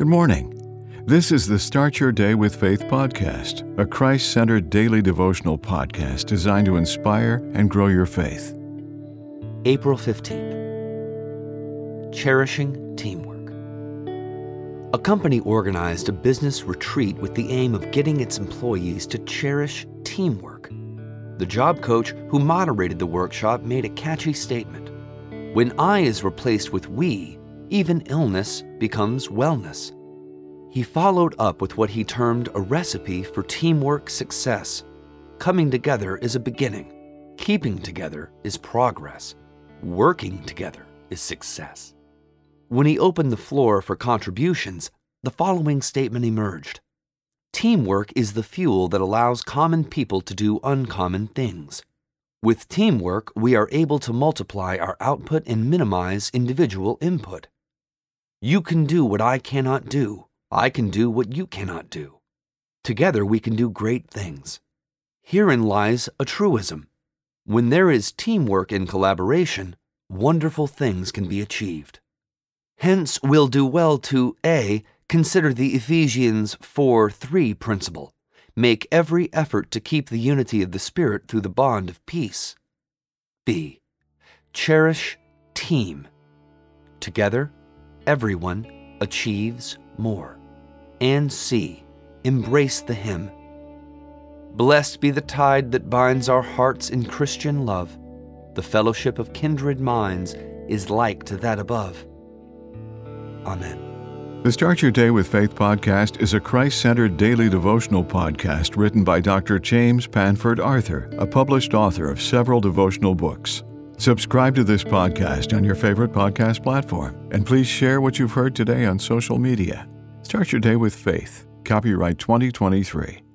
Good morning. This is the Start Your Day with Faith podcast, a Christ centered daily devotional podcast designed to inspire and grow your faith. April 15th. Cherishing Teamwork. A company organized a business retreat with the aim of getting its employees to cherish teamwork. The job coach who moderated the workshop made a catchy statement When I is replaced with we, even illness becomes wellness. He followed up with what he termed a recipe for teamwork success. Coming together is a beginning, keeping together is progress, working together is success. When he opened the floor for contributions, the following statement emerged Teamwork is the fuel that allows common people to do uncommon things. With teamwork, we are able to multiply our output and minimize individual input. You can do what I cannot do. I can do what you cannot do. Together we can do great things. Herein lies a truism. When there is teamwork and collaboration, wonderful things can be achieved. Hence, we'll do well to A. Consider the Ephesians 4 3 principle. Make every effort to keep the unity of the Spirit through the bond of peace. B. Cherish team. Together, everyone achieves more. And C. Embrace the hymn. Blessed be the tie that binds our hearts in Christian love. The fellowship of kindred minds is like to that above. Amen. The Start Your Day with Faith podcast is a Christ centered daily devotional podcast written by Dr. James Panford Arthur, a published author of several devotional books. Subscribe to this podcast on your favorite podcast platform, and please share what you've heard today on social media. Start your day with faith. Copyright 2023.